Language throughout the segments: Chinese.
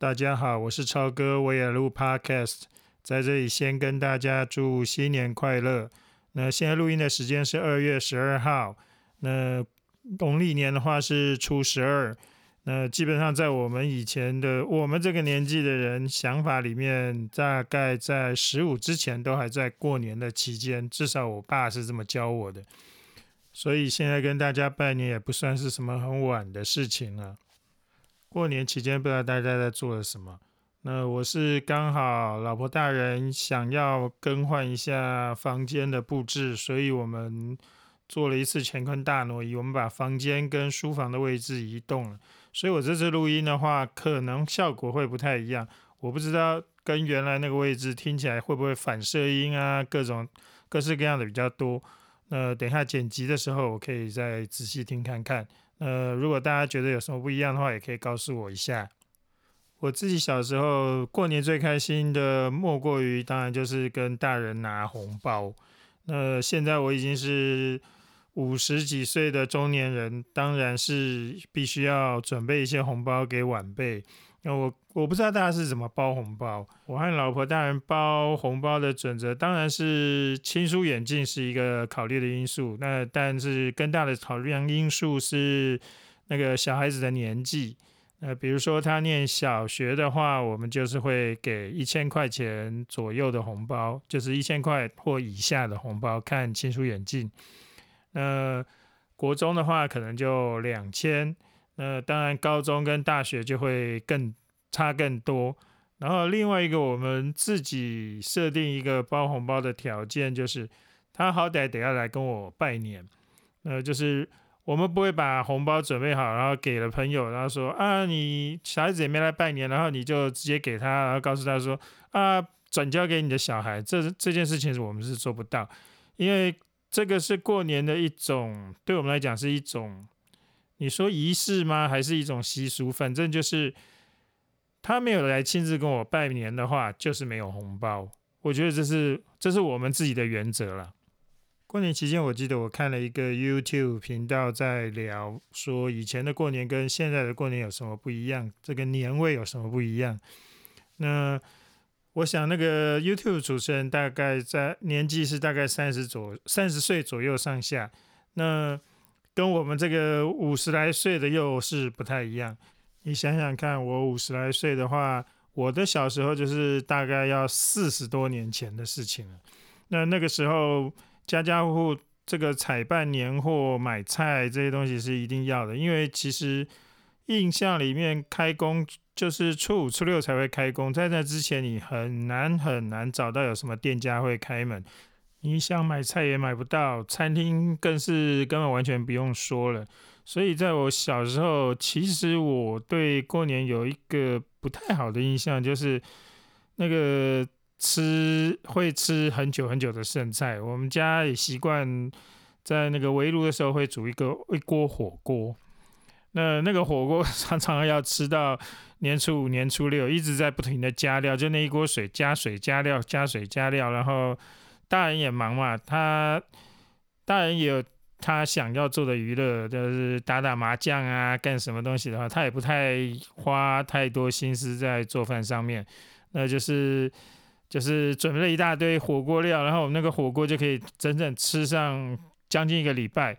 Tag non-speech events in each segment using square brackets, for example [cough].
大家好，我是超哥，我也录 Podcast，在这里先跟大家祝新年快乐。那现在录音的时间是二月十二号，那农历年的话是初十二。那基本上在我们以前的我们这个年纪的人想法里面，大概在十五之前都还在过年的期间，至少我爸是这么教我的。所以现在跟大家拜年也不算是什么很晚的事情了。过年期间不知道大家在做了什么？那我是刚好老婆大人想要更换一下房间的布置，所以我们做了一次乾坤大挪移，我们把房间跟书房的位置移动了。所以我这次录音的话，可能效果会不太一样。我不知道跟原来那个位置听起来会不会反射音啊，各种各式各样的比较多。那等一下剪辑的时候，我可以再仔细听看看。呃，如果大家觉得有什么不一样的话，也可以告诉我一下。我自己小时候过年最开心的，莫过于当然就是跟大人拿红包。那现在我已经是。五十几岁的中年人，当然是必须要准备一些红包给晚辈。那我我不知道大家是怎么包红包。我和老婆大人包红包的准则，当然是亲疏远近是一个考虑的因素。那但是更大的考量因素是那个小孩子的年纪。那比如说他念小学的话，我们就是会给一千块钱左右的红包，就是一千块或以下的红包，看亲疏远近。那国中的话，可能就两千。那当然，高中跟大学就会更差更多。然后另外一个，我们自己设定一个包红包的条件，就是他好歹得要来跟我拜年。呃，就是我们不会把红包准备好，然后给了朋友，然后说啊，你小孩子也没来拜年，然后你就直接给他，然后告诉他说啊，转交给你的小孩。这这件事情是我们是做不到，因为。这个是过年的一种，对我们来讲是一种，你说仪式吗？还是一种习俗？反正就是他没有来亲自跟我拜年的话，就是没有红包。我觉得这是这是我们自己的原则了。过年期间，我记得我看了一个 YouTube 频道在聊，说以前的过年跟现在的过年有什么不一样，这个年味有什么不一样？那。我想那个 YouTube 主持人大概在年纪是大概三十左三十岁左右上下，那跟我们这个五十来岁的又是不太一样。你想想看，我五十来岁的话，我的小时候就是大概要四十多年前的事情了。那那个时候家家户户这个采办年货、买菜这些东西是一定要的，因为其实印象里面开工。就是初五、初六才会开工，在那之前你很难很难找到有什么店家会开门。你想买菜也买不到，餐厅更是根本完全不用说了。所以在我小时候，其实我对过年有一个不太好的印象，就是那个吃会吃很久很久的剩菜。我们家也习惯在那个围炉的时候会煮一个一锅火锅。那那个火锅 [laughs] 常常要吃到年初五、年初六，一直在不停的加料，就那一锅水加水加料加水加料，然后大人也忙嘛，他大人也有他想要做的娱乐，就是打打麻将啊，干什么东西的话，他也不太花太多心思在做饭上面，那就是就是准备了一大堆火锅料，然后我们那个火锅就可以整整吃上将近一个礼拜。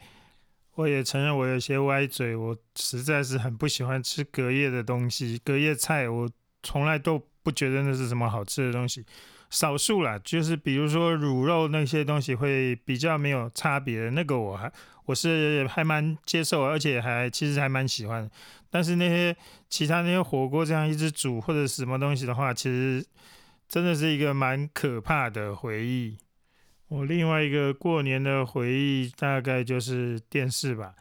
我也承认我有些歪嘴，我实在是很不喜欢吃隔夜的东西，隔夜菜我从来都不觉得那是什么好吃的东西。少数啦，就是比如说卤肉那些东西会比较没有差别的，那个我还我是还蛮接受，而且还其实还蛮喜欢。但是那些其他那些火锅这样一直煮或者什么东西的话，其实真的是一个蛮可怕的回忆。我另外一个过年的回忆大概就是电视吧。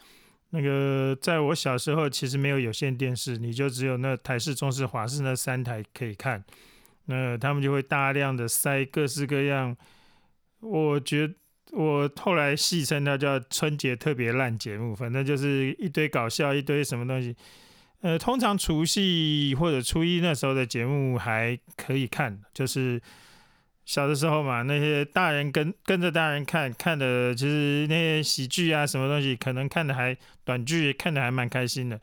那个在我小时候，其实没有有线电视，你就只有那台式、中式、华式那三台可以看。那他们就会大量的塞各式各样，我觉我后来戏称它叫春节特别烂节目，反正就是一堆搞笑，一堆什么东西。呃，通常除夕或者初一那时候的节目还可以看，就是。小的时候嘛，那些大人跟跟着大人看看的，其实那些喜剧啊，什么东西，可能看的还短剧看的还蛮开心的。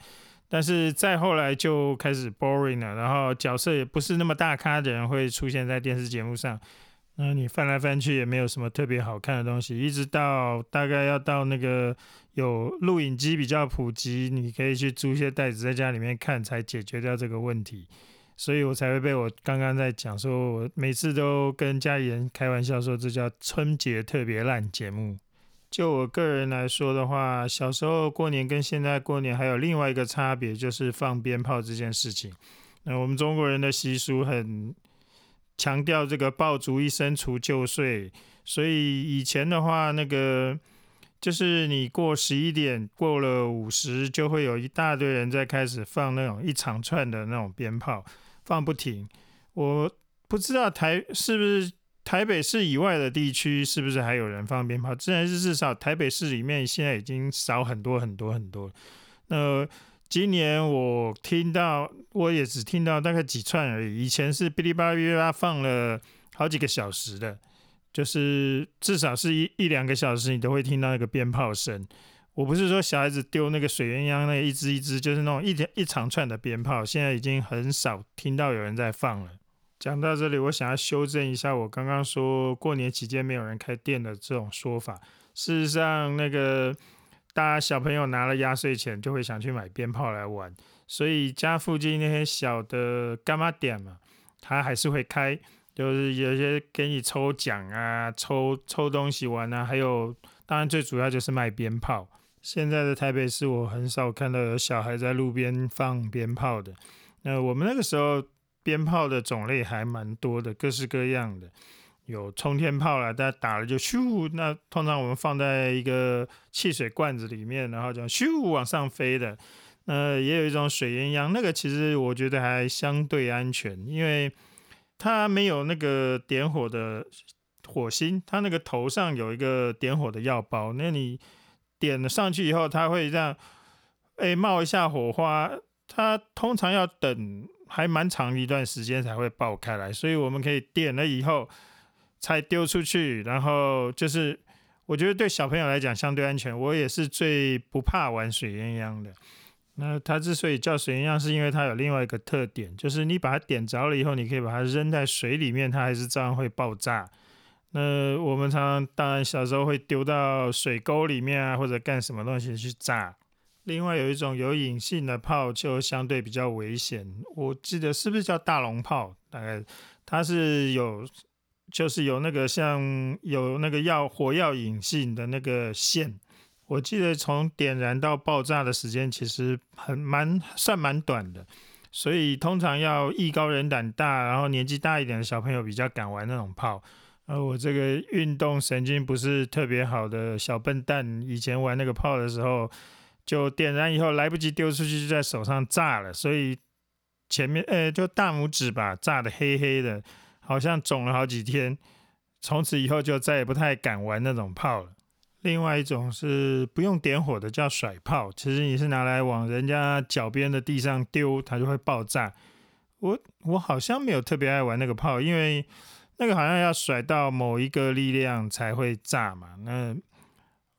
但是再后来就开始 boring 了，然后角色也不是那么大咖的人会出现在电视节目上，那你翻来翻去也没有什么特别好看的东西，一直到大概要到那个有录影机比较普及，你可以去租一些袋子在家里面看，才解决掉这个问题。所以我才会被我刚刚在讲说，我每次都跟家里人开玩笑说，这叫春节特别烂节目。就我个人来说的话，小时候过年跟现在过年还有另外一个差别，就是放鞭炮这件事情。那我们中国人的习俗很强调这个爆竹一声除旧岁，所以以前的话，那个就是你过十一点过了午时，就会有一大堆人在开始放那种一长串的那种鞭炮，放不停。我不知道台是不是。台北市以外的地区是不是还有人放鞭炮？自然是至少台北市里面现在已经少很多很多很多。那今年我听到，我也只听到大概几串而已。以前是哔哩吧啦哔哩吧啦放了好几个小时的，就是至少是一一两个小时，你都会听到那个鞭炮声。我不是说小孩子丢那个水鸳鸯那一只一只，就是那种一一长串的鞭炮，现在已经很少听到有人在放了。讲到这里，我想要修正一下我刚刚说过年期间没有人开店的这种说法。事实上，那个大家小朋友拿了压岁钱，就会想去买鞭炮来玩，所以家附近那些小的干妈店嘛，他还是会开，就是有些给你抽奖啊、抽抽东西玩啊，还有当然最主要就是卖鞭炮。现在的台北市，我很少看到有小孩在路边放鞭炮的。那我们那个时候。鞭炮的种类还蛮多的，各式各样的，有冲天炮啦，大家打了就咻。那通常我们放在一个汽水罐子里面，然后就咻往上飞的。呃，也有一种水鸳鸯，那个其实我觉得还相对安全，因为它没有那个点火的火星，它那个头上有一个点火的药包，那你点了上去以后，它会这样，哎，冒一下火花。它通常要等。还蛮长一段时间才会爆开来，所以我们可以点了以后才丢出去。然后就是我觉得对小朋友来讲相对安全。我也是最不怕玩水鸳鸯的。那它之所以叫水鸳鸯，是因为它有另外一个特点，就是你把它点着了以后，你可以把它扔在水里面，它还是照样会爆炸。那我们常常当然小时候会丢到水沟里面啊，或者干什么东西去炸。另外有一种有引信的炮，就相对比较危险。我记得是不是叫大龙炮？大概它是有，就是有那个像有那个药火药引信的那个线。我记得从点燃到爆炸的时间其实很蛮算蛮短的，所以通常要艺高人胆大，然后年纪大一点的小朋友比较敢玩那种炮。而我这个运动神经不是特别好的小笨蛋，以前玩那个炮的时候。就点燃以后来不及丢出去，就在手上炸了，所以前面呃就大拇指吧，炸的黑黑的，好像肿了好几天。从此以后就再也不太敢玩那种炮了。另外一种是不用点火的，叫甩炮，其实你是拿来往人家脚边的地上丢，它就会爆炸。我我好像没有特别爱玩那个炮，因为那个好像要甩到某一个力量才会炸嘛。那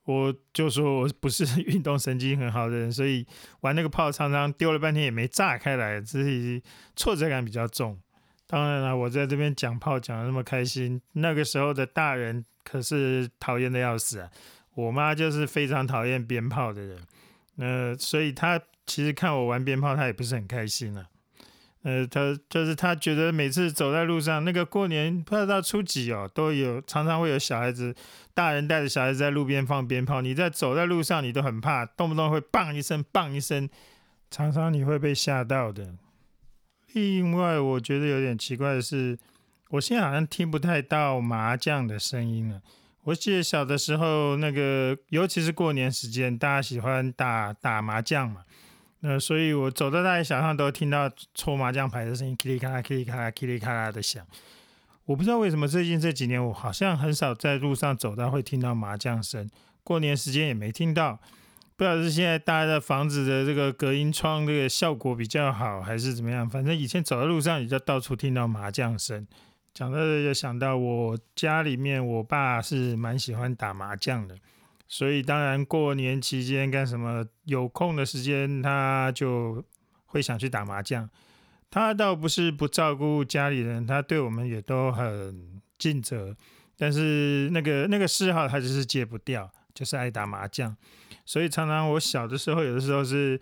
我就说我不是 [laughs] 运动神经很好的人，所以玩那个炮常常丢了半天也没炸开来，自己挫折感比较重。当然了，我在这边讲炮讲的那么开心，那个时候的大人可是讨厌的要死啊！我妈就是非常讨厌鞭炮的人，那所以她其实看我玩鞭炮，她也不是很开心了。呃，他就是他觉得每次走在路上，那个过年不知道初几哦，都有常常会有小孩子、大人带着小孩子在路边放鞭炮。你在走在路上，你都很怕，动不动会棒一声、棒一声，常常你会被吓到的。另外，我觉得有点奇怪的是，我现在好像听不太到麻将的声音了。我记得小的时候，那个尤其是过年时间，大家喜欢打打麻将嘛。那，所以我走到大街小巷都听到搓麻将牌的声音，噼里咔啦、噼里咔啦、噼里咔啦的响。我不知道为什么最近这几年我好像很少在路上走到会听到麻将声，过年时间也没听到。不知道是现在大家的房子的这个隔音窗这个效果比较好，还是怎么样？反正以前走在路上也就到处听到麻将声。讲到这就想到我家里面，我爸是蛮喜欢打麻将的。所以当然过年期间干什么有空的时间，他就会想去打麻将。他倒不是不照顾家里人，他对我们也都很尽责。但是那个那个嗜好他就是戒不掉，就是爱打麻将。所以常常我小的时候，有的时候是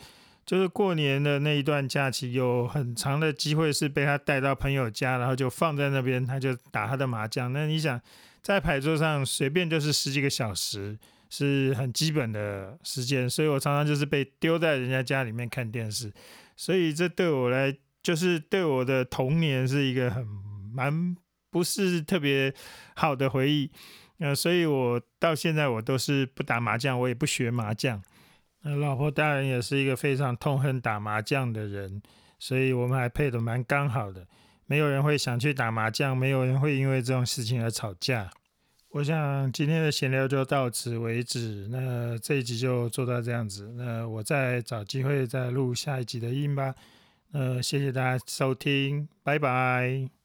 就是过年的那一段假期，有很长的机会是被他带到朋友家，然后就放在那边，他就打他的麻将。那你想在牌桌上随便就是十几个小时。是很基本的时间，所以我常常就是被丢在人家家里面看电视，所以这对我来就是对我的童年是一个很蛮不是特别好的回忆。呃，所以我到现在我都是不打麻将，我也不学麻将。那老婆大人也是一个非常痛恨打麻将的人，所以我们还配的蛮刚好的，没有人会想去打麻将，没有人会因为这种事情而吵架。我想今天的闲聊就到此为止，那这一集就做到这样子，那我再找机会再录下一集的音吧。呃，谢谢大家收听，拜拜。